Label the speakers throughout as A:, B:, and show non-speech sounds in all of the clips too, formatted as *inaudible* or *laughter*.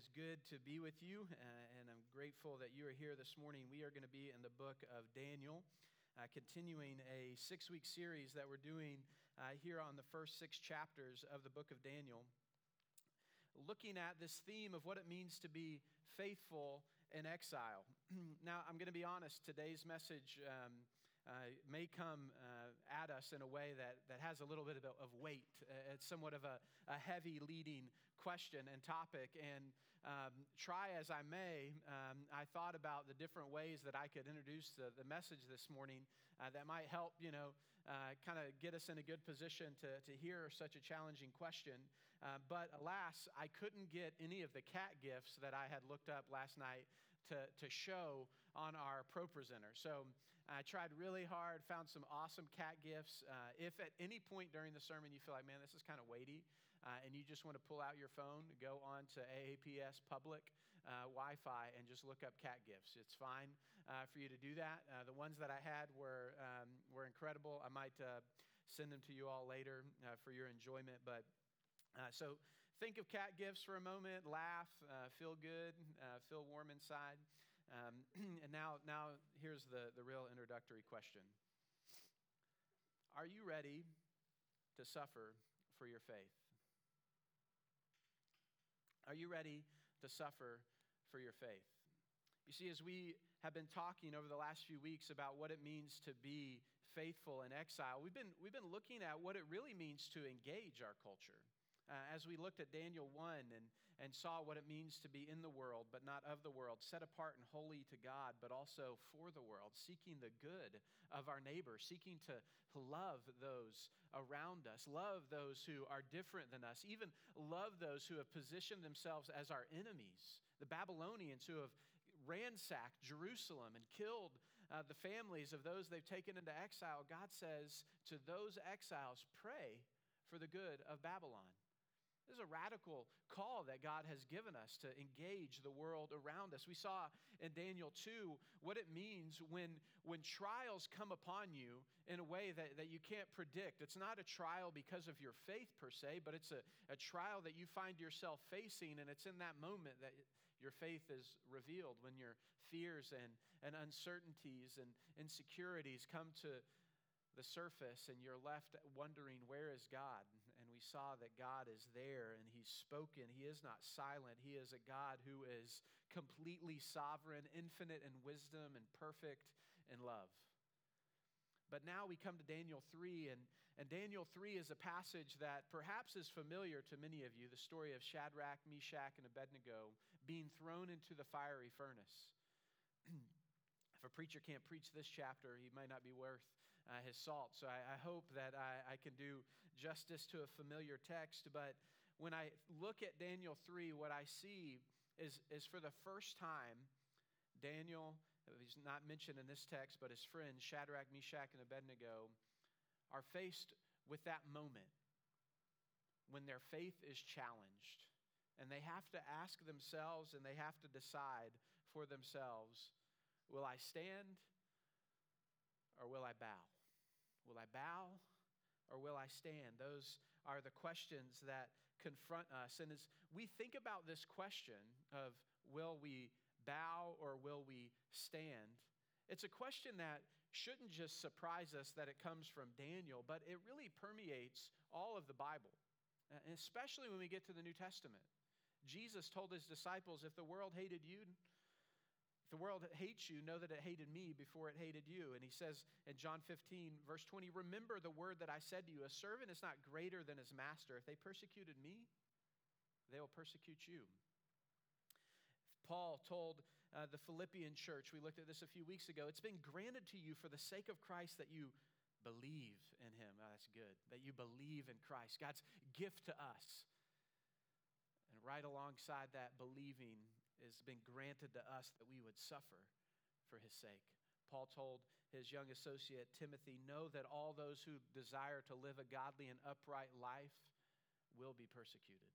A: is good to be with you, uh, and I'm grateful that you are here this morning. We are going to be in the book of Daniel, uh, continuing a six week series that we're doing uh, here on the first six chapters of the book of Daniel, looking at this theme of what it means to be faithful in exile. *clears throat* now, I'm going to be honest, today's message. Um, uh, may come uh, at us in a way that, that has a little bit of, of weight. Uh, it's somewhat of a, a, heavy leading question and topic. And um, try as I may, um, I thought about the different ways that I could introduce the, the message this morning uh, that might help, you know, uh, kind of get us in a good position to, to hear such a challenging question. Uh, but alas, I couldn't get any of the cat gifs that I had looked up last night to, to show on our Pro Presenter. So I tried really hard, found some awesome cat gifs. Uh, if at any point during the sermon you feel like, man, this is kind of weighty, uh, and you just want to pull out your phone, go on to AAPS public uh, Wi Fi and just look up cat gifs. It's fine uh, for you to do that. Uh, the ones that I had were, um, were incredible. I might uh, send them to you all later for your enjoyment, but uh, so think of cat gifs for a moment, laugh, uh, feel good, uh, feel warm inside. Um, *clears throat* and now, now here's the, the real introductory question Are you ready to suffer for your faith? Are you ready to suffer for your faith? You see, as we have been talking over the last few weeks about what it means to be faithful in exile, we've been, we've been looking at what it really means to engage our culture uh, as we looked at Daniel 1 and, and saw what it means to be in the world, but not of the world, set apart and holy to God, but also for the world, seeking the good of our neighbor, seeking to love those around us, love those who are different than us, even love those who have positioned themselves as our enemies. The Babylonians who have ransacked Jerusalem and killed uh, the families of those they've taken into exile, God says to those exiles, pray for the good of Babylon. This is a radical call that God has given us to engage the world around us. We saw in Daniel 2 what it means when, when trials come upon you in a way that, that you can't predict. It's not a trial because of your faith per se, but it's a, a trial that you find yourself facing, and it's in that moment that your faith is revealed when your fears and, and uncertainties and insecurities come to the surface and you're left wondering, where is God? Saw that God is there and He's spoken. He is not silent. He is a God who is completely sovereign, infinite in wisdom, and perfect in love. But now we come to Daniel 3, and, and Daniel 3 is a passage that perhaps is familiar to many of you the story of Shadrach, Meshach, and Abednego being thrown into the fiery furnace. *clears throat* if a preacher can't preach this chapter, he might not be worth uh, his salt. So I, I hope that I, I, can do justice to a familiar text. But when I look at Daniel 3, what I see is, is for the first time, Daniel, he's not mentioned in this text, but his friends, Shadrach, Meshach, and Abednego, are faced with that moment when their faith is challenged. And they have to ask themselves and they have to decide for themselves Will I stand or will I bow? Will I bow or will I stand? Those are the questions that confront us. And as we think about this question of will we bow or will we stand, it's a question that shouldn't just surprise us that it comes from Daniel, but it really permeates all of the Bible, and especially when we get to the New Testament. Jesus told his disciples, If the world hated you, the world hates you, know that it hated me before it hated you. And he says in John 15, verse 20, Remember the word that I said to you a servant is not greater than his master. If they persecuted me, they will persecute you. Paul told uh, the Philippian church, we looked at this a few weeks ago, it's been granted to you for the sake of Christ that you believe in him. Oh, that's good. That you believe in Christ. God's gift to us. And right alongside that believing has been granted to us that we would suffer for his sake. Paul told his young associate Timothy, Know that all those who desire to live a godly and upright life will be persecuted,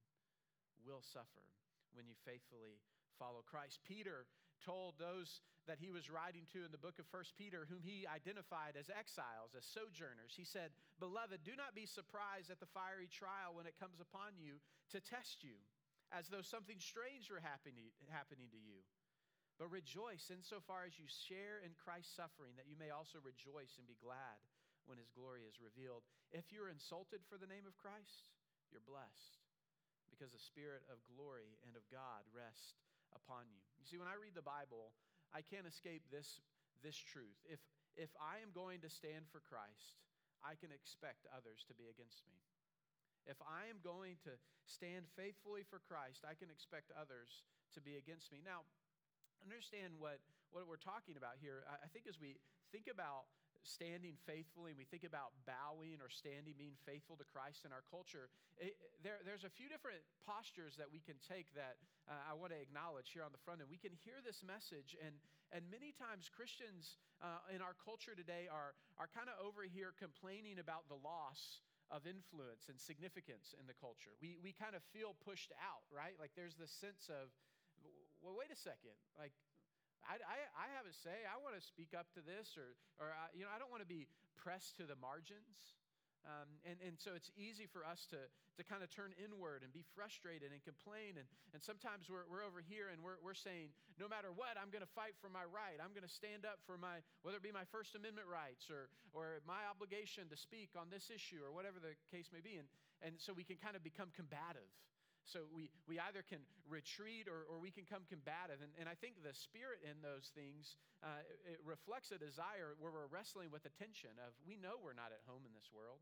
A: will suffer when you faithfully follow Christ. Peter told those that he was writing to in the book of First Peter, whom he identified as exiles, as sojourners, he said, Beloved, do not be surprised at the fiery trial when it comes upon you to test you as though something strange were happening, happening to you. But rejoice insofar as you share in Christ's suffering, that you may also rejoice and be glad when his glory is revealed. If you're insulted for the name of Christ, you're blessed because the Spirit of glory and of God rest upon you. You see, when I read the Bible, I can't escape this, this truth. If, if I am going to stand for Christ, I can expect others to be against me. If I am going to stand faithfully for Christ, I can expect others to be against me. Now, understand what, what we're talking about here. I, I think as we think about standing faithfully and we think about bowing or standing, being faithful to Christ in our culture, it, there, there's a few different postures that we can take that uh, I want to acknowledge here on the front. And we can hear this message, and, and many times Christians uh, in our culture today are, are kind of over here complaining about the loss of influence and significance in the culture. We, we kind of feel pushed out, right? Like there's this sense of, well, wait a second. Like, I, I, I have a say. I want to speak up to this, or, or I, you know, I don't want to be pressed to the margins. Um, and, and so it's easy for us to, to kind of turn inward and be frustrated and complain. And, and sometimes we're, we're over here and we're, we're saying, no matter what, I'm going to fight for my right. I'm going to stand up for my, whether it be my First Amendment rights or, or my obligation to speak on this issue or whatever the case may be. And, and so we can kind of become combative. So we, we either can retreat or, or we can come combative. And, and I think the spirit in those things, uh, it, reflects a desire where we're wrestling with the tension of we know we're not at home in this world,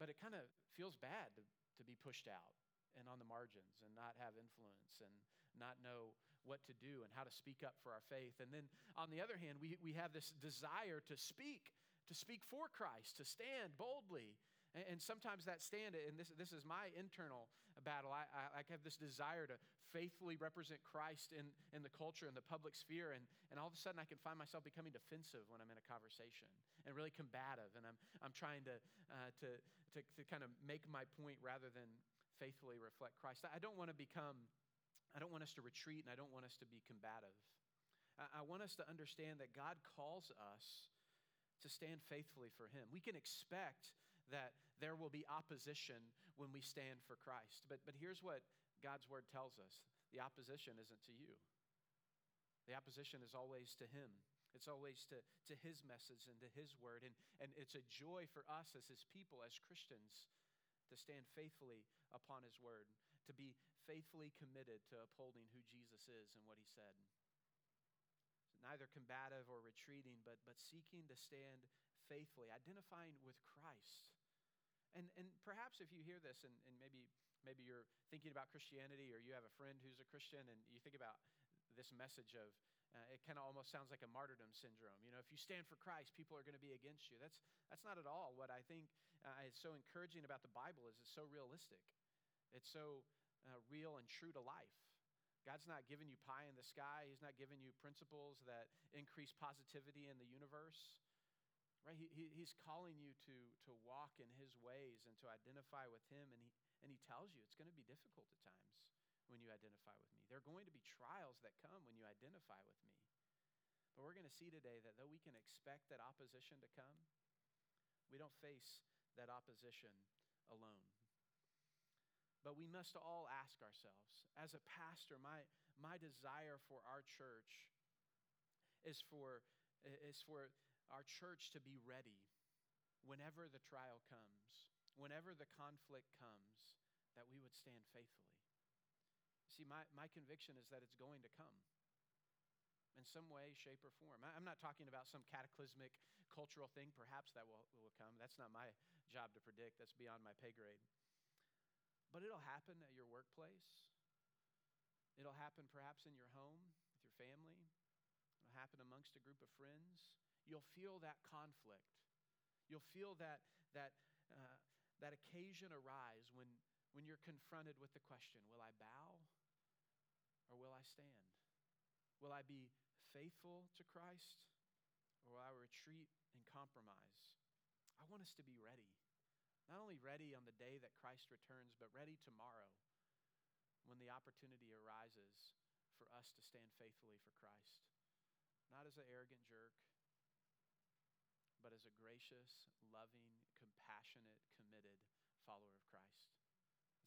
A: but it kind of feels bad to, to be pushed out and on the margins and not have influence and not know what to do and how to speak up for our faith. And then on the other hand, we, we have this desire to speak, to speak for Christ, to stand boldly. And, and sometimes that stand, and this, this is my internal battle. I, I, I, have this desire to faithfully represent Christ in, in the culture and the public sphere, and, and all of a sudden I can find myself becoming defensive when I'm in a conversation and really combative, and I'm, I'm trying to, uh, to, to, to kind of make my point rather than faithfully reflect Christ. I don't want to become, I don't want us to retreat, and I don't want us to be combative. I, I want us to understand that God calls us to stand faithfully for Him. We can expect that there will be opposition when we stand for Christ. But, but here's what God's word tells us the opposition isn't to you, the opposition is always to Him. It's always to, to His message and to His word. And, and it's a joy for us as His people, as Christians, to stand faithfully upon His word, to be faithfully committed to upholding who Jesus is and what He said. Neither combative or retreating, but, but seeking to stand faithfully, identifying with Christ and, and perhaps if you hear this and, and maybe, maybe you're thinking about Christianity or you have a friend who's a Christian and you think about this message of uh, it kind of almost sounds like a martyrdom syndrome. You know, if you stand for Christ, people are going to be against you. That's, that's not at all what I think uh, is so encouraging about the Bible is it's so realistic. It's so uh, real and true to life. God's not giving you pie in the sky. He's not giving you principles that increase positivity in the universe. Right? He, he, he's calling you to, to walk in his ways and to identify with him. And he, and he tells you it's going to be difficult at times when you identify with me. There are going to be trials that come when you identify with me. But we're going to see today that though we can expect that opposition to come, we don't face that opposition alone. But we must all ask ourselves, as a pastor, my, my desire for our church is for, is for our church to be ready whenever the trial comes, whenever the conflict comes, that we would stand faithfully. See, my, my conviction is that it's going to come in some way, shape, or form. I'm not talking about some cataclysmic cultural thing. Perhaps that will, will come. That's not my job to predict, that's beyond my pay grade. But it'll happen at your workplace. It'll happen perhaps in your home with your family. It'll happen amongst a group of friends you'll feel that conflict. You'll feel that, that, uh, that occasion arise when, when you're confronted with the question Will I bow or will I stand? Will I be faithful to Christ or will I retreat and compromise? I want us to be ready. Not only ready on the day that Christ returns, but ready tomorrow when the opportunity arises for us to stand faithfully for Christ. Not as an arrogant jerk, but as a gracious, loving, compassionate, committed follower of Christ.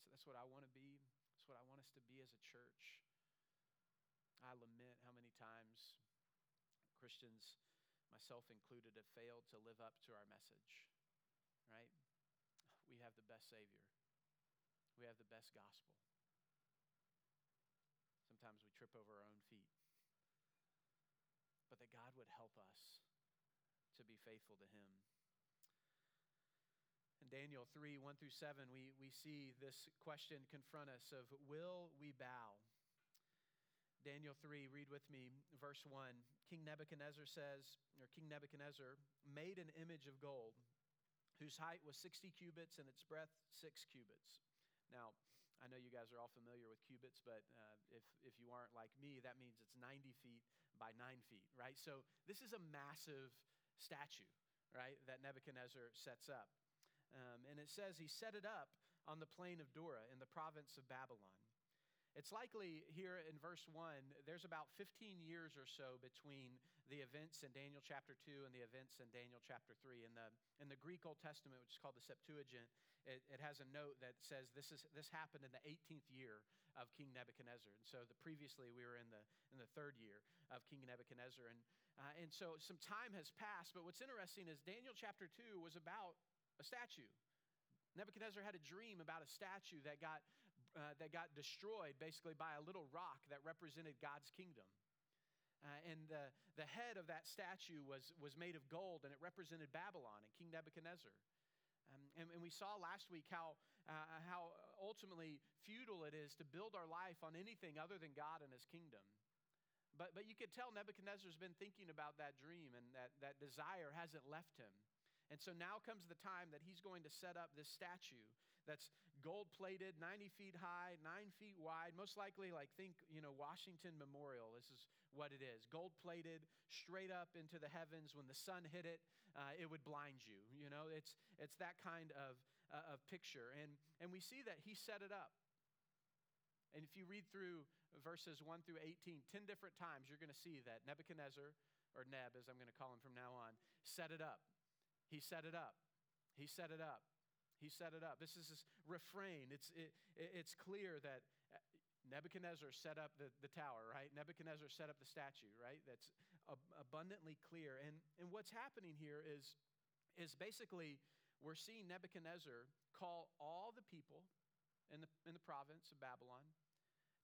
A: So that's what I want to be. That's what I want us to be as a church. I lament how many times Christians, myself included, have failed to live up to our message, right? We have the best Savior, we have the best gospel. Sometimes we trip over our own feet. But that God would help us to be faithful to Him. In Daniel 3 1 through 7, we, we see this question confront us of will we bow? Daniel 3, read with me, verse 1. King Nebuchadnezzar says, or King Nebuchadnezzar made an image of gold whose height was 60 cubits and its breadth 6 cubits. Now, I know you guys are all familiar with cubits, but uh, if, if you aren't like me, that means it's 90 feet by 9 feet, right? So this is a massive statue, right, that Nebuchadnezzar sets up. Um, and it says he set it up on the plain of Dura in the province of Babylon. It's likely here in verse 1, there's about 15 years or so between the events in Daniel chapter 2 and the events in Daniel chapter 3. In the, in the Greek Old Testament, which is called the Septuagint, it, it has a note that says this, is, this happened in the 18th year of King Nebuchadnezzar. And so the, previously we were in the, in the third year of King Nebuchadnezzar. And, uh, and so some time has passed, but what's interesting is Daniel chapter 2 was about a statue. Nebuchadnezzar had a dream about a statue that got uh, that got destroyed basically by a little rock that represented God's kingdom. Uh, and the, the head of that statue was, was made of gold, and it represented Babylon and King Nebuchadnezzar. Um, and, and, we saw last week how, uh, how ultimately futile it is to build our life on anything other than God and his kingdom. But, but you could tell Nebuchadnezzar's been thinking about that dream, and that, that desire hasn't left him. And so now comes the time that he's going to set up this statue that's gold plated, 90 feet high, nine feet wide. Most likely, like, think, you know, Washington Memorial. This is what it is gold plated, straight up into the heavens. When the sun hit it, uh, it would blind you. You know, it's, it's that kind of, uh, of picture. And, and we see that he set it up. And if you read through verses 1 through 18, 10 different times, you're going to see that Nebuchadnezzar, or Neb as I'm going to call him from now on, set it up. He set it up. He set it up. He set it up. This is this refrain. It's, it, it's clear that uh, Nebuchadnezzar set up the, the tower, right? Nebuchadnezzar set up the statue, right? That's ab- abundantly clear. And, and what's happening here is, is basically we're seeing Nebuchadnezzar call all the people in the, in the province of Babylon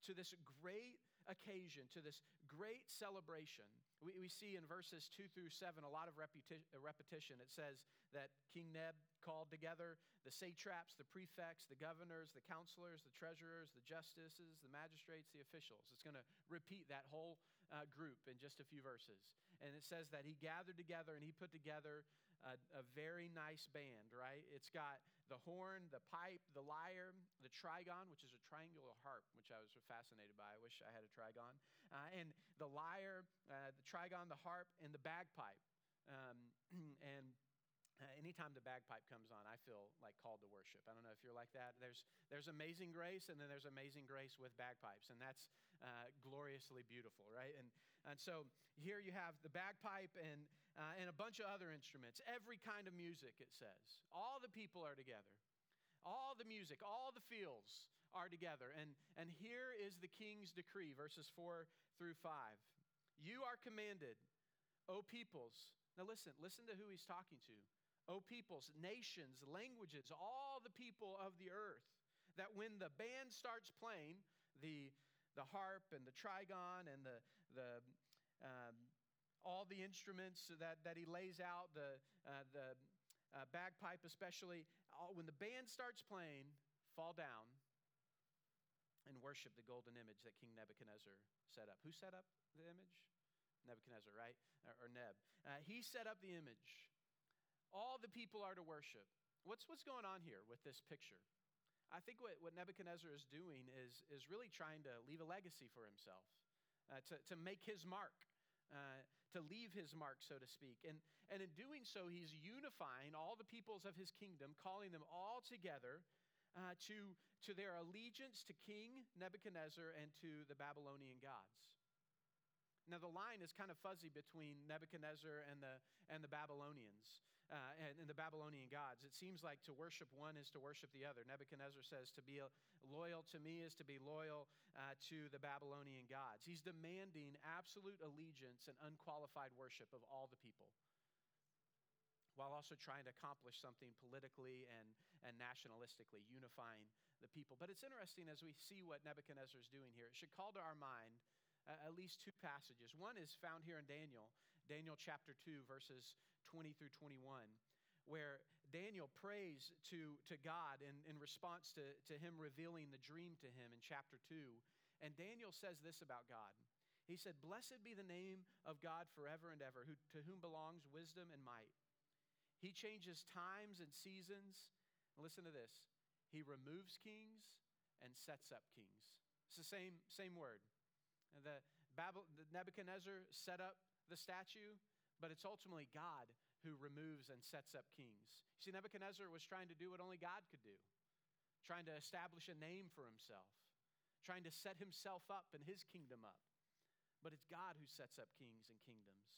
A: to this great occasion, to this great celebration. We, we see in verses 2 through 7 a lot of repeti- repetition. It says that King Neb called together the satraps, the prefects, the governors, the counselors, the treasurers, the justices, the magistrates, the officials. It's going to repeat that whole uh, group in just a few verses. And it says that he gathered together and he put together a, a very nice band, right? It's got the horn, the pipe, the lyre, the trigon, which is a triangular harp, which I was fascinated by. I wish I had a trigon. Uh, and the lyre, uh, the trigon, the harp, and the bagpipe. Um, *clears throat* and uh, anytime the bagpipe comes on, I feel like called to worship. I don't know if you're like that. There's, there's amazing grace, and then there's amazing grace with bagpipes, and that's uh, gloriously beautiful, right? And, and so here you have the bagpipe and, uh, and a bunch of other instruments, every kind of music, it says. All the people are together, all the music, all the fields are together. And, and here is the king's decree, verses 4 through 5. You are commanded, O peoples. Now listen, listen to who he's talking to. O peoples, nations, languages, all the people of the earth, that when the band starts playing, the, the harp and the trigon and the, the, um, all the instruments that, that he lays out, the, uh, the uh, bagpipe especially, all, when the band starts playing, fall down and worship the golden image that King Nebuchadnezzar set up. Who set up the image? Nebuchadnezzar, right? Or, Neb. Uh, he set up the image. All the people are to worship. What's, what's going on here with this picture? I think what, what Nebuchadnezzar is doing is, is really trying to leave a legacy for himself, uh, to, to make his mark, uh, to leave his mark, so to speak. And, and in doing so, he's unifying all the peoples of his kingdom, calling them all together uh, to, to their allegiance to King Nebuchadnezzar and to the Babylonian gods. Now, the line is kind of fuzzy between Nebuchadnezzar and the, and the Babylonians. Uh, and, and, the Babylonian gods. It seems like to worship one is to worship the other. Nebuchadnezzar says to be loyal to me is to be loyal uh, to the Babylonian gods. He's demanding absolute allegiance and unqualified worship of all the people while also trying to accomplish something politically and, and nationalistically, unifying the people. But it's interesting as we see what Nebuchadnezzar is doing here. It should call to our mind uh, at least two passages. One is found here in Daniel, Daniel chapter 2, verses 20 through 21, where Daniel prays to, to God in, in response to, to him revealing the dream to him in chapter 2. And Daniel says this about God. He said, Blessed be the name of God forever and ever, who, to whom belongs wisdom and might. He changes times and seasons. Listen to this. He removes kings and sets up kings. It's the same, same word. The, Babel, the Nebuchadnezzar set up the statue, but it's ultimately God who removes and sets up kings. See, Nebuchadnezzar was trying to do what only God could do, trying to establish a name for himself, trying to set himself up and his kingdom up. But it's God who sets up kings and kingdoms.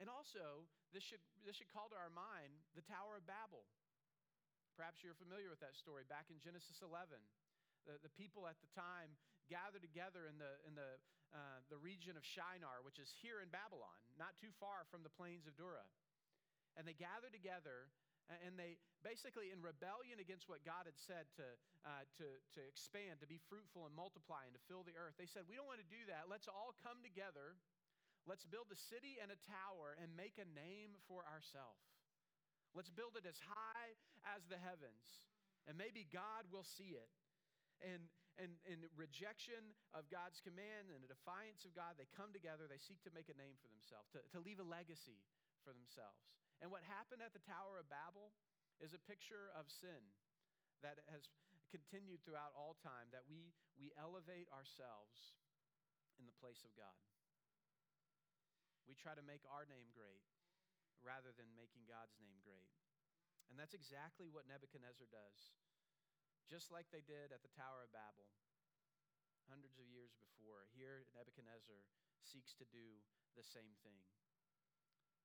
A: And also, this should, this should call to our mind the Tower of Babel. Perhaps you're familiar with that story back in Genesis 11. The, the people at the time gathered together in the, in the, uh, the region of Shinar, which is here in Babylon, not too far from the plains of Dura. And they gathered together and they basically in rebellion against what god had said to, uh, to, to expand to be fruitful and multiply and to fill the earth they said we don't want to do that let's all come together Let's build a city and a tower and make a name for ourselves. Let's build it as high as the heavens, and maybe God will see it. And, and in rejection of God's command and a defiance of God, they come together, they seek to make a name for themselves, to, to leave a legacy for themselves. And what happened at the Tower of Babel is a picture of sin that has continued throughout all time, that we, we elevate ourselves in the place of God. We try to make our name great rather than making God's name great. And that's exactly what Nebuchadnezzar does. Just like they did at the Tower of Babel hundreds of years before, here Nebuchadnezzar seeks to do the same thing.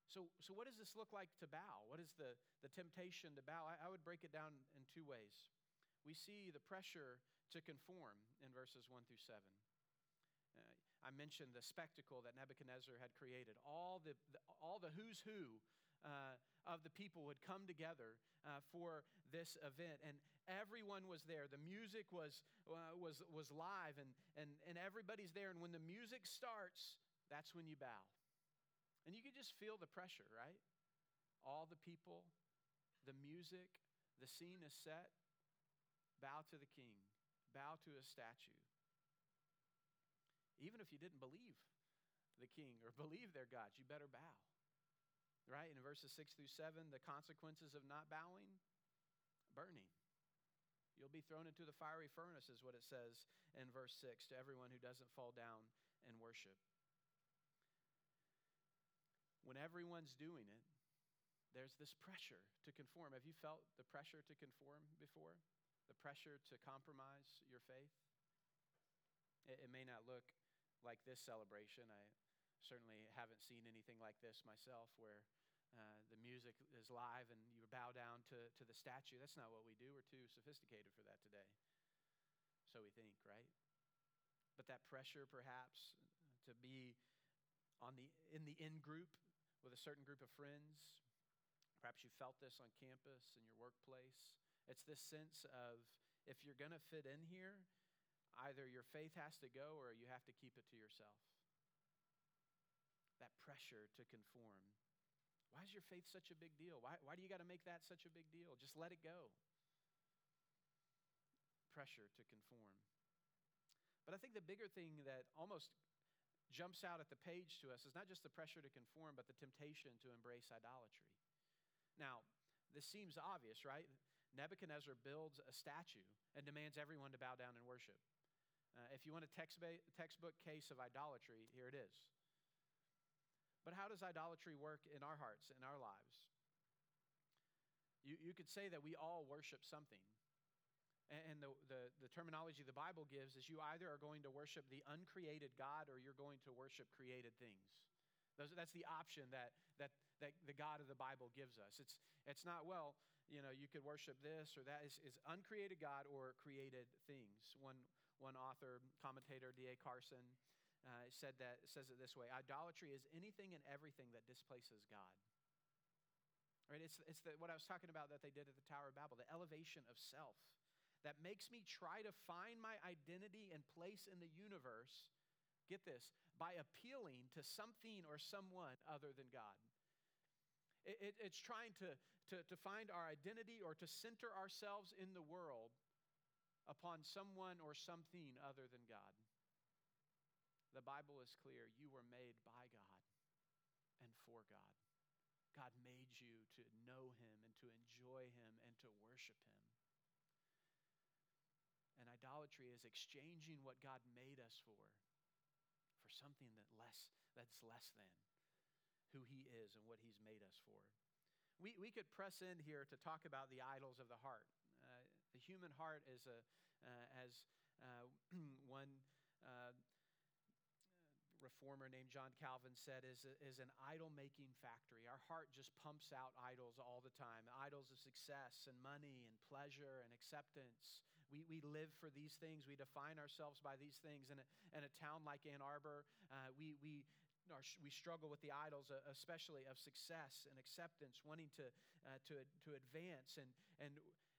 A: So, so what does this look like to bow? What is the, the temptation to bow? I, I would break it down in two ways. We see the pressure to conform in verses 1 through 7. Uh, I mentioned the spectacle that Nebuchadnezzar had created. All the, the all the who's who uh, of the people would come together uh, for this event, and everyone was there. The music was, uh, was, was live, and, and, and everybody's there. And when the music starts, that's when you bow. And you can just feel the pressure, right? All the people, the music, the scene is set. Bow to the king, bow to a statue. Even if you didn't believe the king or *laughs* believe their gods, you better bow. Right? In verses 6 through 7, the consequences of not bowing burning. You'll be thrown into the fiery furnace, is what it says in verse 6 to everyone who doesn't fall down and worship. When everyone's doing it, there's this pressure to conform. Have you felt the pressure to conform before? The pressure to compromise your faith? It, it may not look like this celebration. I certainly haven't seen anything like this myself where uh, the music is live and you bow down to, to the statue. That's not what we do. We're too sophisticated for that today. So we think, right? But that pressure, perhaps, to be on the, in the in group with a certain group of friends. Perhaps you felt this on campus, in your workplace. It's this sense of if you're going to fit in here, Either your faith has to go or you have to keep it to yourself. That pressure to conform. Why is your faith such a big deal? Why, why do you got to make that such a big deal? Just let it go. Pressure to conform. But I think the bigger thing that almost jumps out at the page to us is not just the pressure to conform, but the temptation to embrace idolatry. Now, this seems obvious, right? Nebuchadnezzar builds a statue and demands everyone to bow down and worship. Uh, if you want a text ba- textbook case of idolatry, here it is. But how does idolatry work in our hearts, in our lives? You, you could say that we all worship something. And the, the, the terminology the Bible gives is you either are going to worship the uncreated God or you're going to worship created things. Those, that's the option that, that, that the God of the Bible gives us. It's, it's not, well, you know, you could worship this or that. Is is uncreated God or created things. One, one author, commentator, D.A. Carson, uh, said that, says it this way Idolatry is anything and everything that displaces God. Right? It's, it's the, what I was talking about that they did at the Tower of Babel, the elevation of self that makes me try to find my identity and place in the universe, get this, by appealing to something or someone other than God. It, it, it's trying to, to, to find our identity or to center ourselves in the world upon someone or something other than God. The Bible is clear. You were made by God and for God. God made you to know Him and to enjoy Him and to worship Him. And idolatry is exchanging what God made us for for something that less, that's less than who He is and what He's made us for. We, we could press in here to talk about the idols of the heart. Uh, the human heart is a, uh, as uh, *clears throat* one uh, reformer named John Calvin said, is, is an idol making factory. Our heart just pumps out idols all the time idols of success and money and pleasure and acceptance. We, we live for these things. We define ourselves by these things. In a, in a town like Ann Arbor, uh, we, we, we struggle with the idols, uh, especially of success and acceptance, wanting to, uh, to, to advance. And, and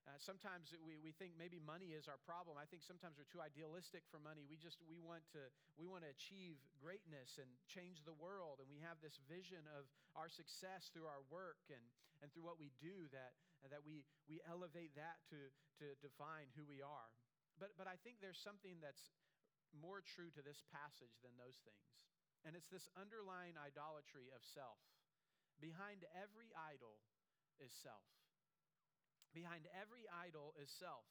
A: uh, sometimes we, we think maybe money is our problem. I think sometimes we're too idealistic for money. We just we want to we want to achieve greatness and change the world, and we have this vision of our success through our work and, and through what we do that that we we elevate that to to define who we are. But but I think there's something that's more true to this passage than those things, and it's this underlying idolatry of self. Behind every idol is self. Behind every idol is self.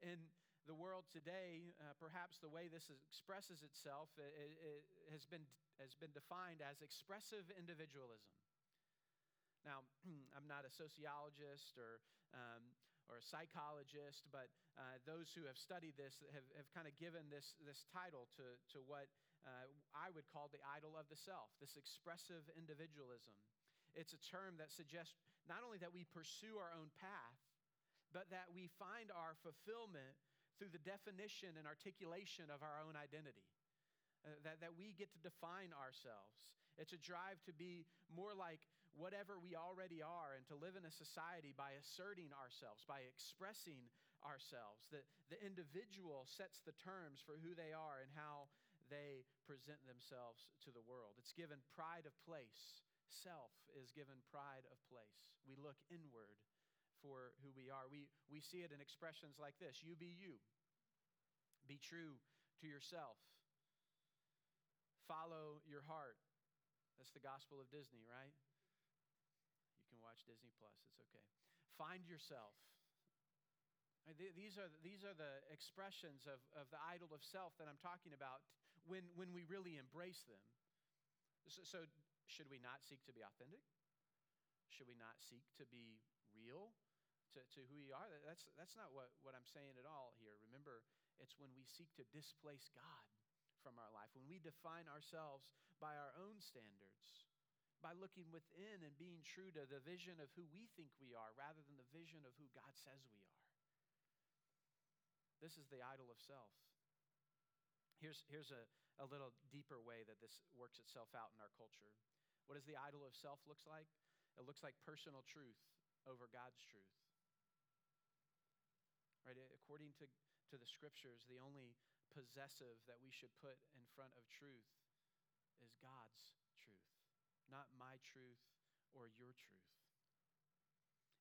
A: In the world today, uh, perhaps the way this expresses itself it, it has, been, has been defined as expressive individualism. Now, *clears throat* I'm not a sociologist or, um, or a psychologist, but uh, those who have studied this have, have kind of given this, this title to, to what uh, I would call the idol of the self, this expressive individualism. It's a term that suggests not only that we pursue our own path, but that we find our fulfillment through the definition and articulation of our own identity. Uh, that, that we get to define ourselves. It's a drive to be more like whatever we already are and to live in a society by asserting ourselves, by expressing ourselves. The, the individual sets the terms for who they are and how they present themselves to the world. It's given pride of place self is given pride of place. We look inward for who we are. We, we see it in expressions like this You be you, be true to yourself, follow your heart. That's the gospel of Disney, right? You can watch Disney Plus, it's okay. Find yourself. These are, these are the expressions of, of the idol of self that I'm talking about when, when we really embrace them. So, so should we not seek to be authentic? Should we not seek to be real to, to who we are? That's, that's not what, what I'm saying at all here. Remember, it's when we seek to displace God from our life, when we define ourselves by our own standards, by looking within and being true to the vision of who we think we are rather than the vision of who God says we are. This is the idol of self. Here's, here's a, a little deeper way that this works itself out in our culture. What does the idol of self looks like? It looks like personal truth over God's truth. Right? According to, to the scriptures, the only possessive that we should put in front of truth is God's truth, not my truth or your truth.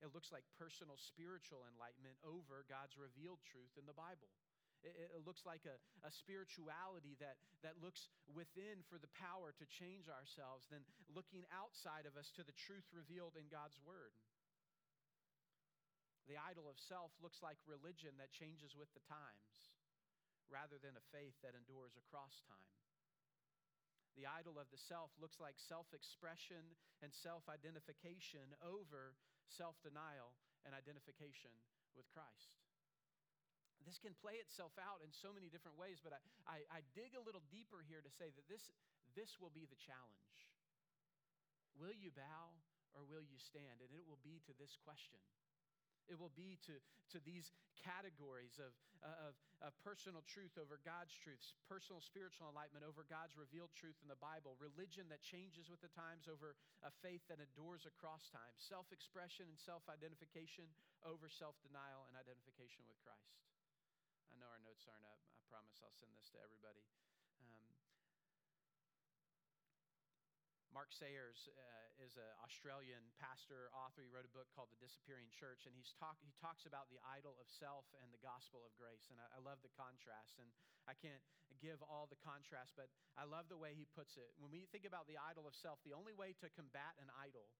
A: It looks like personal spiritual enlightenment over God's revealed truth in the Bible. It, it looks like a, a spirituality that, that looks within for the power to change ourselves than looking outside of us to the truth revealed in God's Word. The idol of self looks like religion that changes with the times rather than a faith that endures across time. The idol of the self looks like self expression and self identification over self denial and identification with Christ. This can play itself out in so many different ways, but I, I, I, dig a little deeper here to say that this, this will be the challenge. Will you bow or will you stand? And it will be to this question. It will be to, to these categories of, uh, of, of, personal truth over God's truths, personal spiritual enlightenment over God's revealed truth in the Bible, religion that changes with the times over a faith that endures across time, self expression and self identification over self denial and identification with Christ. I know our notes aren't up. I promise I'll send this to everybody. Um, Mark Sayers uh, is an Australian pastor, author. He wrote a book called The Disappearing Church, and he's talk, he talks about the idol of self and the gospel of grace. And I, I love the contrast. And I can't give all the contrast, but I love the way he puts it. When we think about the idol of self, the only way to combat an idol,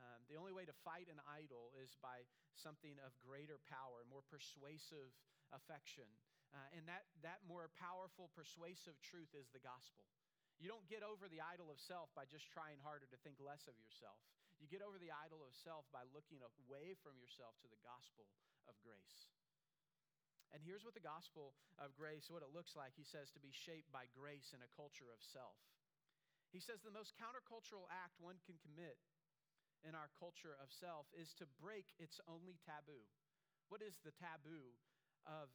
A: um, the only way to fight an idol is by something of greater power, more persuasive affection. Uh, and that, that more powerful, persuasive truth is the gospel. You don't get over the idol of self by just trying harder to think less of yourself. You get over the idol of self by looking away from yourself to the gospel of grace. And here's what the gospel of grace, what it looks like. He says to be shaped by grace in a culture of self. He says the most countercultural act one can commit in our culture of self is to break its only taboo. What is the taboo of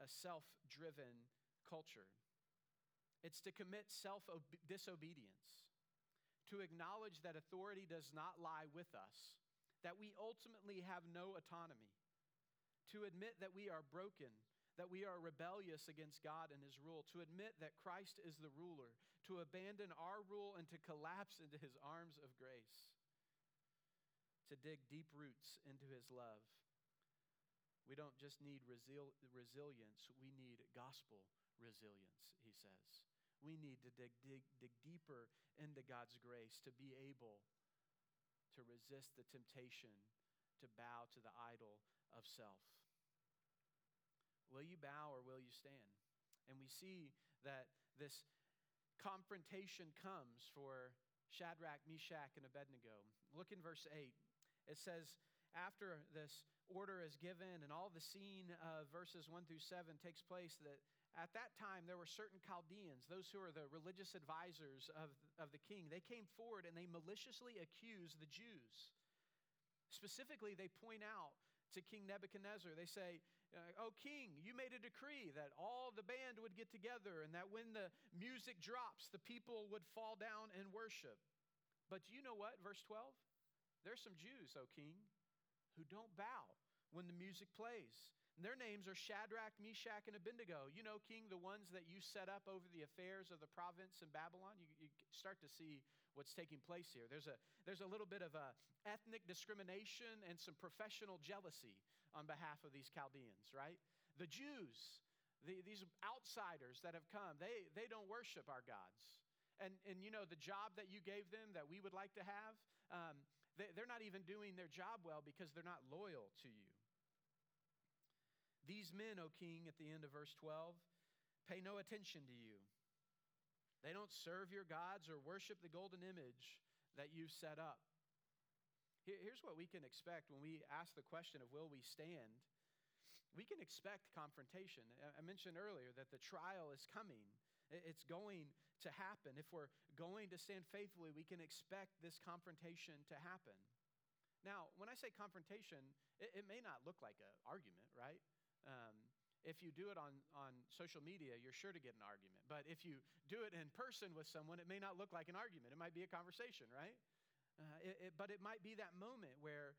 A: a self driven culture? It's to commit self disobedience, to acknowledge that authority does not lie with us, that we ultimately have no autonomy, to admit that we are broken, that we are rebellious against God and His rule, to admit that Christ is the ruler, to abandon our rule and to collapse into His arms of grace, to dig deep roots into His love. We don't just need resil- resilience, we need gospel resilience, he says we need to dig, dig, dig deeper into God's grace to be able to resist the temptation to bow to the idol of self. Will you bow or will you stand? And we see that this confrontation comes for Shadrach, Meshach, and Abednego. Look in verse 8. It says, after this order is given and all the scene of verses 1 through 7 takes place, that at that time, there were certain Chaldeans, those who are the religious advisors of, of the king. They came forward and they maliciously accused the Jews. Specifically, they point out to King Nebuchadnezzar, they say, uh, Oh, king, you made a decree that all the band would get together and that when the music drops, the people would fall down and worship. But do you know what? Verse 12? There's some Jews, O king, who don't bow when the music plays. And their names are Shadrach, Meshach, and Abednego. You know, King, the ones that you set up over the affairs of the province in Babylon. You, you start to see what's taking place here. There's a, there's a little bit of a ethnic discrimination and some professional jealousy on behalf of these Chaldeans, right? The Jews, the, these outsiders that have come, they, they don't worship our gods. And, and you know, the job that you gave them that we would like to have, um, they're not even doing their job well because they're not loyal to you. These men, O king, at the end of verse 12, pay no attention to you. They don't serve your gods or worship the golden image that you've set up. Here's what we can expect when we ask the question of will we stand. We can expect confrontation. I mentioned earlier that the trial is coming. It's going to happen. If we're going to stand faithfully, we can expect this confrontation to happen. Now, when I say confrontation, it, it may not look like an argument, right? Um, if you do it on, on social media, you're sure to get an argument. But if you do it in person with someone, it may not look like an argument. It might be a conversation, right? Uh, it, it, but it might be that moment where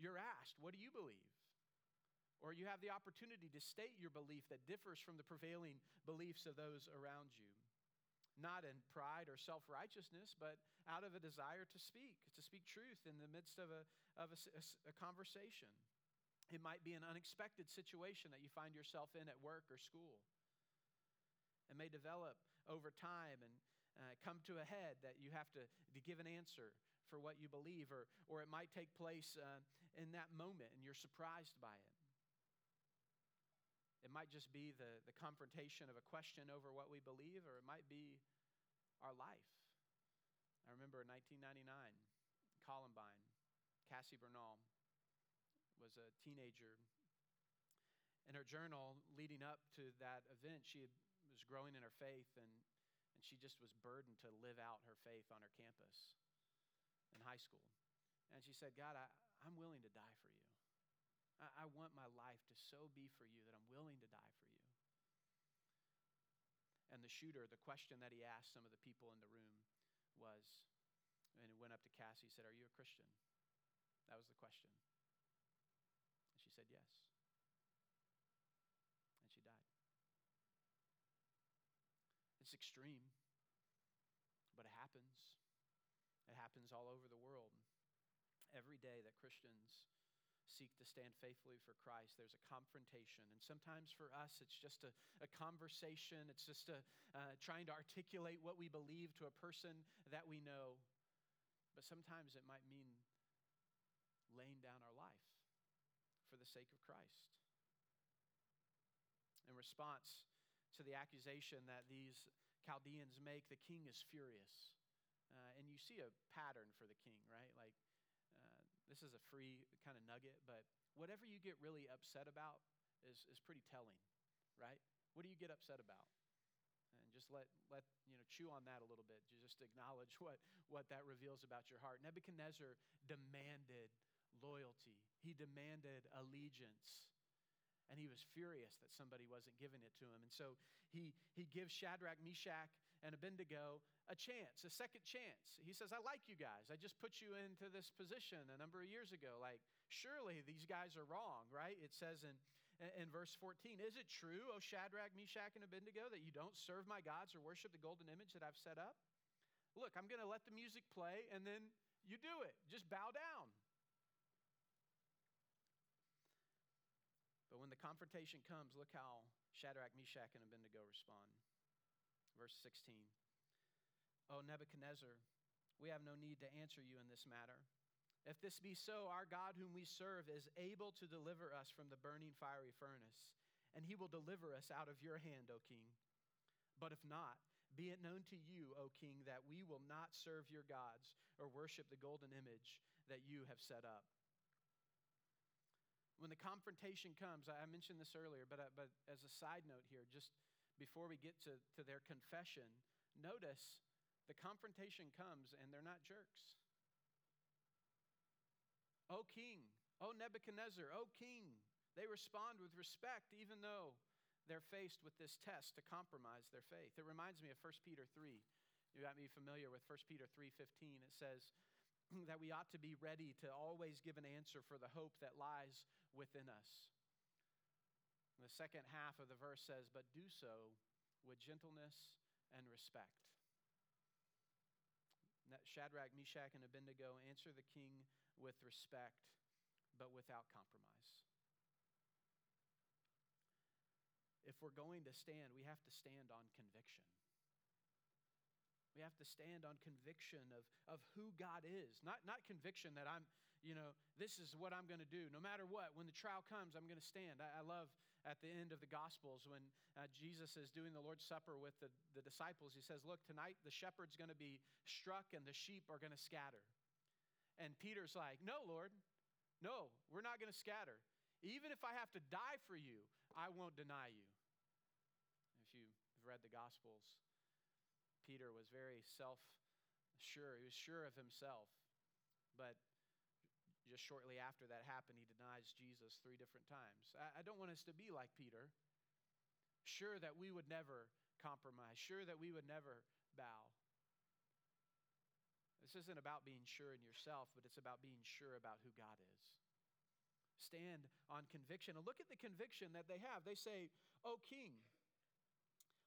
A: you're asked, What do you believe? Or you have the opportunity to state your belief that differs from the prevailing beliefs of those around you. Not in pride or self righteousness, but out of a desire to speak, to speak truth in the midst of a, of a, a, a conversation. It might be an unexpected situation that you find yourself in at work or school. It may develop over time and uh, come to a head that you have to, to give an answer for what you believe, or, or it might take place uh, in that moment and you're surprised by it. It might just be the, the confrontation of a question over what we believe, or it might be our life. I remember in 1999, Columbine, Cassie Bernall was a teenager in her journal leading up to that event, she had, was growing in her faith and, and she just was burdened to live out her faith on her campus in high school. And she said, God, I, I'm willing to die for you. I, want my life to so be for you that I'm willing to die for you. And the shooter, the question that he asked some of the people in the room was, and he went up to Cassie, he said, Are you a Christian? That was the question. And she said, Yes. And she died. It's extreme, but it happens. It happens all over the world. Every day that Christians seek to stand faithfully for Christ, there's a confrontation. And sometimes for us, it's just a, a conversation, it's just a, uh, trying to articulate what we believe to a person that we know. But sometimes it might mean laying down our life for the sake of Christ. In response to the accusation that these Chaldeans make, the king is furious. Uh, and you see a pattern for the king, right? Like, this is a free kind of nugget, but whatever you get really upset about is, is pretty telling, right? What do you get upset about? And just let, let you know, chew on that a little bit. Just acknowledge what, what that reveals about your heart. Nebuchadnezzar demanded loyalty, he demanded allegiance. And he was furious that somebody wasn't giving it to him. And so he, he gives Shadrach, Meshach, and Abednego a chance, a second chance. He says, I like you guys. I just put you into this position a number of years ago. Like, surely these guys are wrong, right? It says in, in verse 14, Is it true, O Shadrach, Meshach, and Abednego, that you don't serve my gods or worship the golden image that I've set up? Look, I'm going to let the music play, and then you do it. Just bow down. But when the confrontation comes, look how Shadrach, Meshach, and Abednego respond. Verse 16 O Nebuchadnezzar, we have no need to answer you in this matter. If this be so, our God, whom we serve, is able to deliver us from the burning fiery furnace, and he will deliver us out of your hand, O king. But if not, be it known to you, O king, that we will not serve your gods or worship the golden image that you have set up. When the confrontation comes, I mentioned this earlier, but, uh, but as a side note here, just before we get to, to their confession, notice the confrontation comes and they're not jerks. O king, O Nebuchadnezzar, O king. They respond with respect, even though they're faced with this test to compromise their faith. It reminds me of 1 Peter 3. You got me familiar with 1 Peter 3:15. It says, *clears throat* that we ought to be ready to always give an answer for the hope that lies within us. The second half of the verse says, But do so with gentleness and respect. Shadrach, Meshach, and Abednego answer the king with respect, but without compromise. If we're going to stand, we have to stand on conviction. We have to stand on conviction of, of who God is. Not, not conviction that I'm, you know, this is what I'm going to do. No matter what, when the trial comes, I'm going to stand. I, I love at the end of the Gospels when uh, Jesus is doing the Lord's Supper with the, the disciples. He says, Look, tonight the shepherd's going to be struck and the sheep are going to scatter. And Peter's like, No, Lord, no, we're not going to scatter. Even if I have to die for you, I won't deny you. If you've read the Gospels, Peter was very self sure. He was sure of himself. But just shortly after that happened, he denies Jesus three different times. I, don't want us to be like Peter, sure that we would never compromise, sure that we would never bow. This isn't about being sure in yourself, but it's about being sure about who God is. Stand on conviction. And look at the conviction that they have. They say, O king,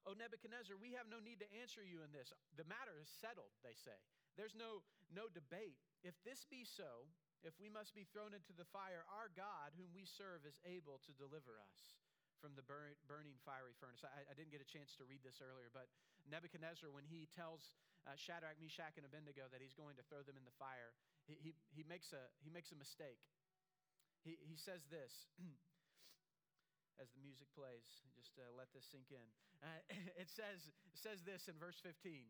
A: Oh, Nebuchadnezzar, we have no need to answer you in this. The matter is settled, they say. There's no, no debate. If this be so, if we must be thrown into the fire, our God, whom we serve, is able to deliver us from the burn, burning fiery furnace. I, I, didn't get a chance to read this earlier, but Nebuchadnezzar, when he tells uh, Shadrach, Meshach, and Abednego that he's going to throw them in the fire, he, he, he, makes, a, he makes a mistake. He, he says this *clears throat* as the music plays. Just uh, let this sink in. Uh, *clears throat* it says it says this in verse 15.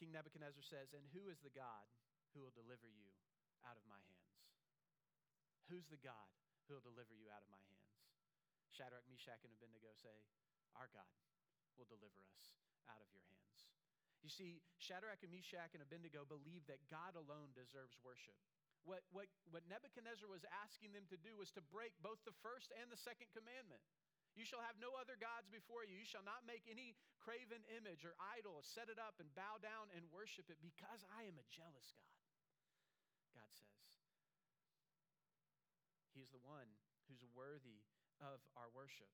A: King Nebuchadnezzar says, "And who is the God who will deliver you out of my hands? Who's the God who will deliver you out of my hands?" Shadrach, Meshach, and Abednego say, Our God will deliver us out of your hands. You see, Shadrach and Meshach and Abednego believe that God alone deserves worship. What, what, what Nebuchadnezzar was asking them to do was to break both the first and the second commandment. You shall have no other gods before you. You shall not make any graven image or idol, set it up and bow down and worship it because I am a jealous God. God says. He is the one who's worthy of our worship.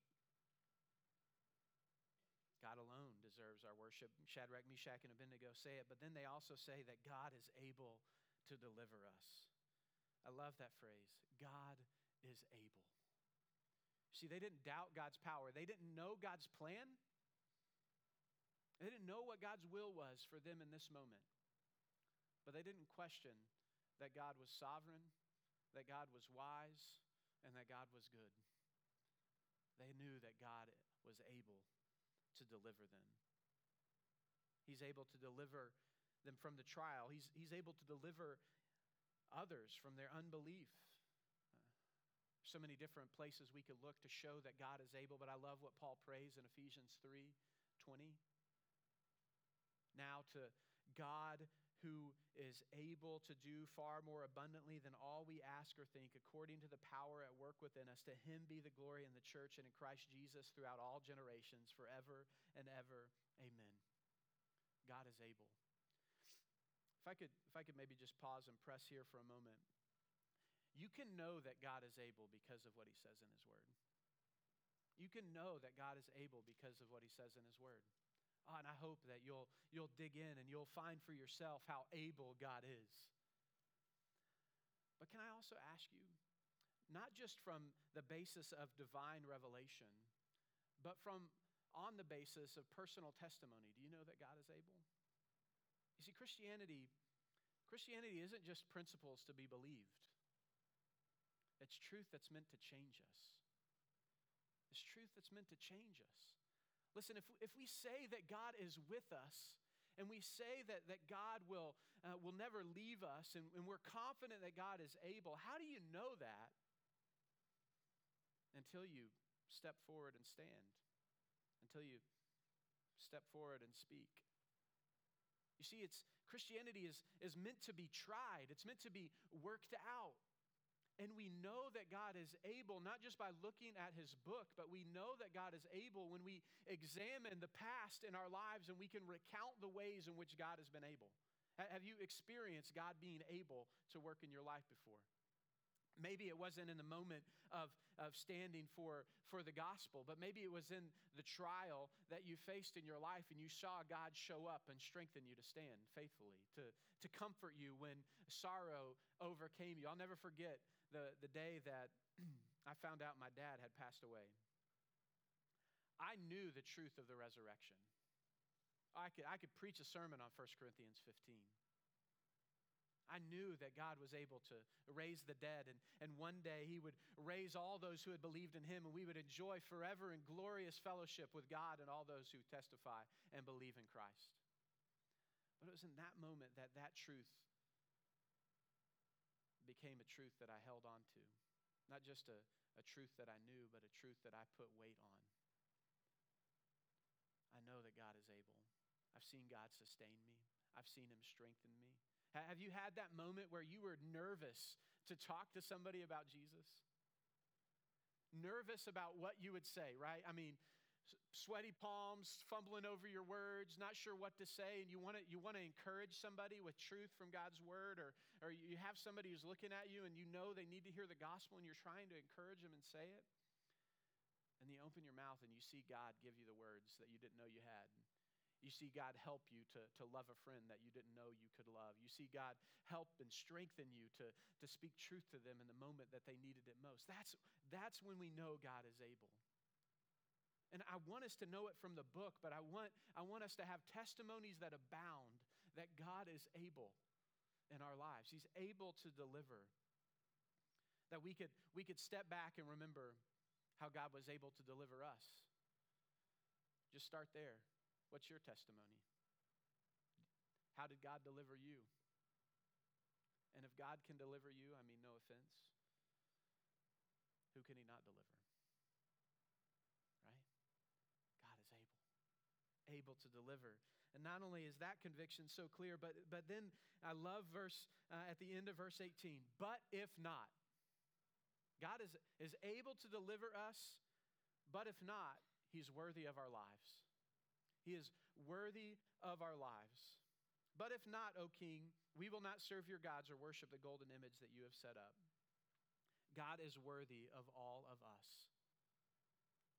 A: God alone deserves our worship. Shadrach, Meshach, and Abednego say it, but then they also say that God is able to deliver us. I love that phrase God is able. See, they didn't doubt God's power, they didn't know God's plan. They didn't know what God's will was for them in this moment. But they didn't question that God was sovereign, that God was wise, and that God was good. They knew that God was able to deliver them. He's able to deliver them from the trial, He's, he's able to deliver others from their unbelief so many different places we could look to show that God is able, but I love what Paul prays in Ephesians 3 20. Now to God who is able to do far more abundantly than all we ask or think, according to the power at work within us. To him be the glory in the church and in Christ Jesus throughout all generations, forever and ever. Amen. God is able. If I could, if I could maybe just pause and press here for a moment. You can know that God is able because of what he says in his word. You can know that God is able because of what he says in his word. Oh, and I hope that you'll, you'll dig in and you'll find for yourself how able God is. But can I also ask you, not just from the basis of divine revelation, but from on the basis of personal testimony, do you know that God is able? You see, Christianity, Christianity isn't just principles to be believed. It's truth that's meant to change us. It's truth that's meant to change us. Listen, if, if we say that God is with us, and we say that, that God will, uh, will never leave us, and, and we're confident that God is able, how do you know that until you step forward and stand? Until you step forward and speak? You see, it's Christianity is, is meant to be tried, it's meant to be worked out. And we know that God is able, not just by looking at his book, but we know that God is able when we examine the past in our lives and we can recount the ways in which God has been able. Have you experienced God being able to work in your life before? Maybe it wasn't in the moment of, of standing for, for the gospel, but maybe it was in the trial that you faced in your life and you saw God show up and strengthen you to stand faithfully, to, to comfort you when sorrow overcame you. I'll never forget the, the day that *clears throat* I found out my dad had passed away, I knew the truth of the resurrection. I could, I could preach a sermon on 1 Corinthians 15. I knew that God was able to raise the dead, and, and one day He would raise all those who had believed in Him, and we would enjoy forever and glorious fellowship with God and all those who testify and believe in Christ. But it was in that moment that that truth became a truth that I held on to. Not just a, a truth that I knew, but a truth that I put weight on. I know that God is able. I've seen God sustain me, I've seen Him strengthen me. Have you had that moment where you were nervous to talk to somebody about Jesus? Nervous about what you would say, right? I mean, sweaty palms, fumbling over your words, not sure what to say, and you want to you want to encourage somebody with truth from God's word, or or you have somebody who's looking at you and you know they need to hear the gospel, and you're trying to encourage them and say it, and you open your mouth and you see God give you the words that you didn't know you had. You see God help you to, to love a friend that you didn't know you could love. You see God help and strengthen you to, to speak truth to them in the moment that they needed it most. That's, that's when we know God is able. And I want us to know it from the book, but I want, I want us to have testimonies that abound that God is able in our lives. He's able to deliver. That we could, we could step back and remember how God was able to deliver us. Just start there. What's your testimony? How did God deliver you? And if God can deliver you, I mean, no offense, who can He not deliver? Able to deliver. And not only is that conviction so clear, but, but then I love verse uh, at the end of verse 18. But if not, God is, is able to deliver us, but if not, he's worthy of our lives. He is worthy of our lives. But if not, O king, we will not serve your gods or worship the golden image that you have set up. God is worthy of all of us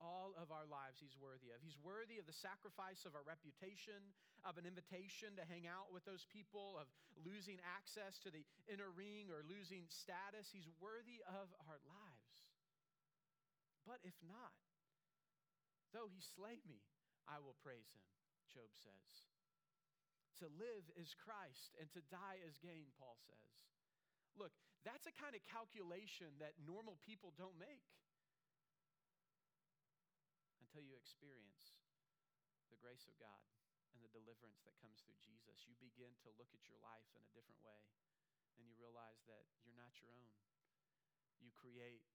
A: all of our lives he's worthy of. He's worthy of the sacrifice of our reputation, of an invitation to hang out with those people, of losing access to the inner ring or losing status. He's worthy of our lives. But if not, though he slay me, I will praise him, Job says. To live is Christ, and to die is gain, Paul says. Look, that's a kind of calculation that normal people don't make until you experience the grace of God and the deliverance that comes through Jesus, you begin to look at your life in a different way and you realize that you're not your own. You create,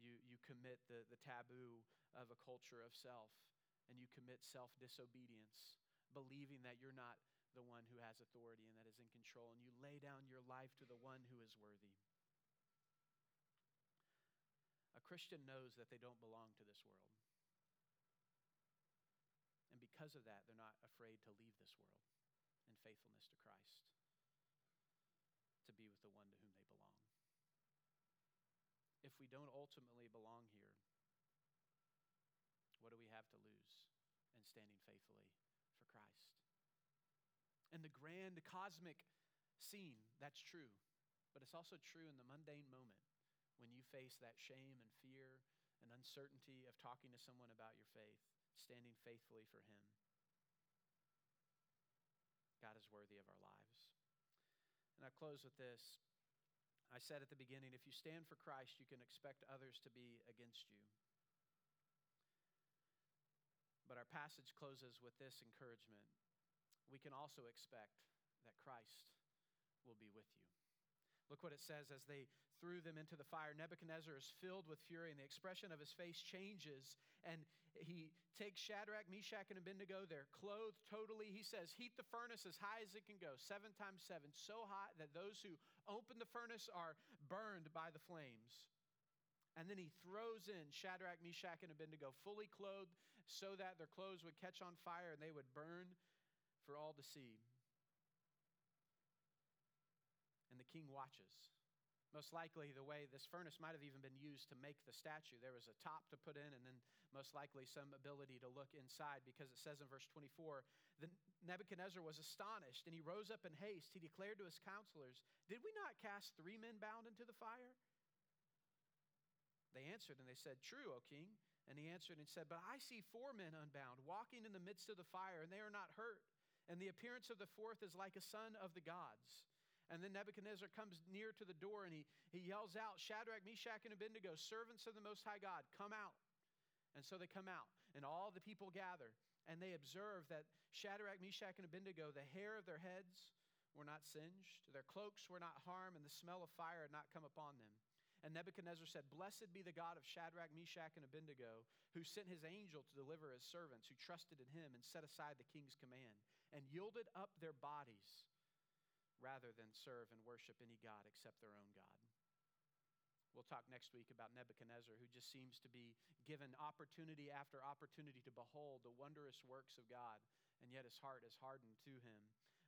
A: you, you commit the, the taboo of a culture of self and you commit self disobedience, believing that you're not the one who has authority and that is in control, and you lay down your life to the one who is worthy. A Christian knows that they don't belong to this world because of that, they're not afraid to leave this world in faithfulness to Christ to be with the one to whom they belong. If we don't ultimately belong here, what do we have to lose in standing faithfully for Christ? In the grand cosmic scene, that's true. But it's also true in the mundane moment when you face that shame and fear and uncertainty of talking to someone about your faith standing faithfully for Him. God is worthy of our lives. And I close with this. I said at the beginning if you stand for Christ, you can expect others to be against you. But our passage closes with this encouragement. We can also expect that Christ will be with you. Look what it says as they threw them into the fire. Nebuchadnezzar is filled with fury, and the expression of his face changes. And he takes Shadrach, Meshach, and Abednego. They're clothed totally. He says, Heat the furnace as high as it can go, seven times seven, so hot that those who open the furnace are burned by the flames. And then he throws in Shadrach, Meshach, and Abednego, fully clothed, so that their clothes would catch on fire and they would burn for all to see. and the king watches. Most likely, the way this furnace might have even been used to make the statue. There was a top to put in, and then most likely some ability to look inside, because it says in verse 24 that Nebuchadnezzar was astonished, and he rose up in haste. He declared to his counselors, Did we not cast three men bound into the fire? They answered, and they said, True, O king. And he answered and said, But I see four men unbound, walking in the midst of the fire, and they are not hurt. And the appearance of the fourth is like a son of the gods. And then Nebuchadnezzar comes near to the door and he, he yells out, Shadrach, Meshach, and Abednego, servants of the Most High God, come out. And so they come out, and all the people gather, and they observe that Shadrach, Meshach, and Abednego, the hair of their heads were not singed, their cloaks were not harmed, and the smell of fire had not come upon them. And Nebuchadnezzar said, Blessed be the God of Shadrach, Meshach, and Abednego, who sent his angel to deliver his servants, who trusted in him and set aside the king's command, and yielded up their bodies rather than serve and worship any God except their own God. We'll talk next week about Nebuchadnezzar, who just seems to be given opportunity after opportunity to behold the wondrous works of God, and yet his heart is hardened to him.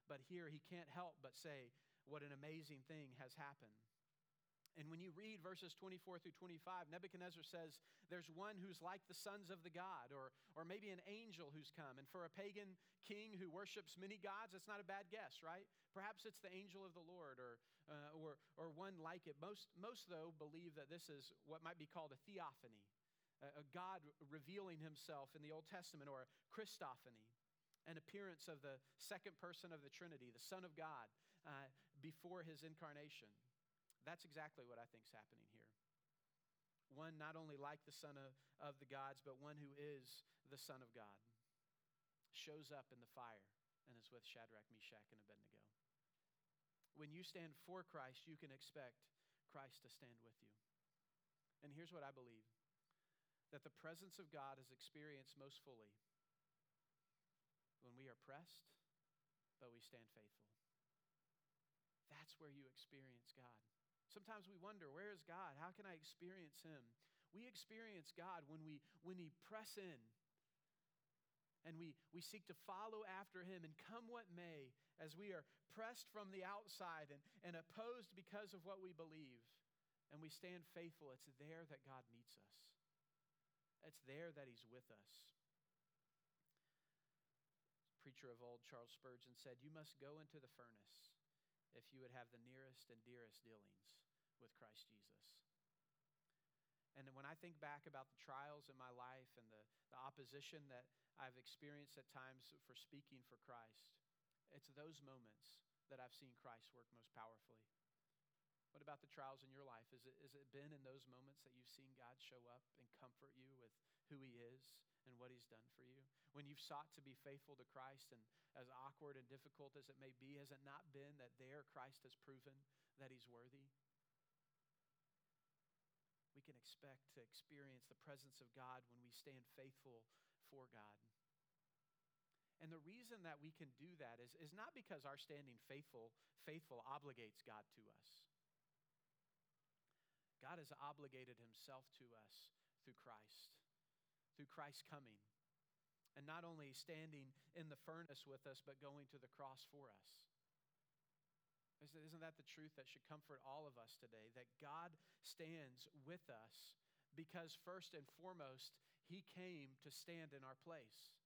A: But here he can't help but say, What an amazing thing has happened. And when you read verses 24 through 25, Nebuchadnezzar says there's one who's like the sons of the God, or, or maybe an angel who's come. And for a pagan king who worships many gods, that's not a bad guess, right? Perhaps it's the angel of the Lord or, uh, or, or one like it. Most, most, though, believe that this is what might be called a theophany, a, a God revealing himself in the Old Testament, or a Christophany, an appearance of the second person of the Trinity, the Son of God, uh, before his incarnation. That's exactly what I think is happening here. One not only like the Son of, of the gods, but one who is the Son of God shows up in the fire and is with Shadrach, Meshach, and Abednego. When you stand for Christ, you can expect Christ to stand with you. And here's what I believe that the presence of God is experienced most fully when we are pressed, but we stand faithful. That's where you experience. Sometimes we wonder, where is God? How can I experience Him? We experience God when we, when we press in and we, we seek to follow after Him and come what may, as we are pressed from the outside and, and opposed because of what we believe, and we stand faithful, it's there that God meets us. It's there that He's with us. Preacher of old, Charles Spurgeon, said, You must go into the furnace if you would have the nearest and dearest dealings with Christ Jesus. And when I think back about the trials in my life and the, the opposition that I've experienced at times for speaking for Christ, it's those moments that I've seen Christ work most powerfully. What about the trials in your life? Is it, is it been in those moments that you've seen God show up and comfort you with who He is and what He's done for you? When you've sought to be faithful to Christ, and as awkward and difficult as it may be, has it not been that there Christ has proven that He's worthy? We can expect to experience the presence of God when we stand faithful for God. And the reason that we can do that is, is not because our standing faithful, faithful obligates God to us. God has obligated himself to us through Christ, through Christ's coming. And not only standing in the furnace with us, but going to the cross for us. Isn't that the truth that should comfort all of us today? That God stands with us because, first and foremost, He came to stand in our place.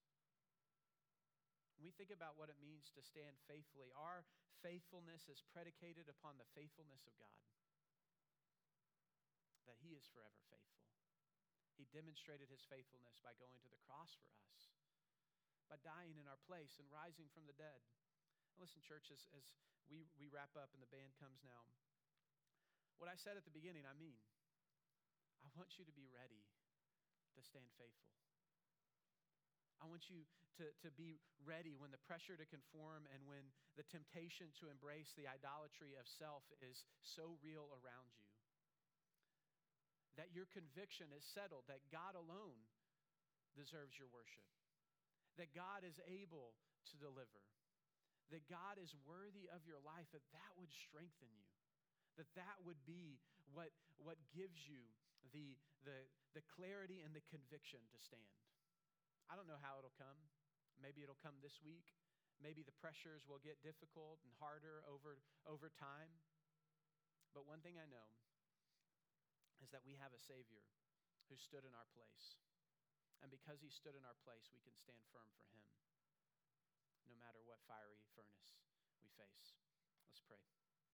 A: When we think about what it means to stand faithfully, our faithfulness is predicated upon the faithfulness of God that He is forever faithful. He demonstrated His faithfulness by going to the cross for us, by dying in our place and rising from the dead. And listen, church, as, as we, we wrap up and the band comes now, what I said at the beginning, I mean. I want you to be ready to stand faithful. I want you to, to be ready when the pressure to conform and when the temptation to embrace the idolatry of self is so real around you that your conviction is settled that God alone deserves your worship, that God is able to deliver, that God is worthy of your life, that that would strengthen you, that that would be what, what gives you the, the, the clarity and the conviction to stand. I don't know how it'll come. Maybe it'll come this week. Maybe the pressures will get difficult and harder over, over time. But one thing I know is that we have a Savior who stood in our place. And because he stood in our place, we can stand firm for him, no matter what fiery furnace we face. Let's pray.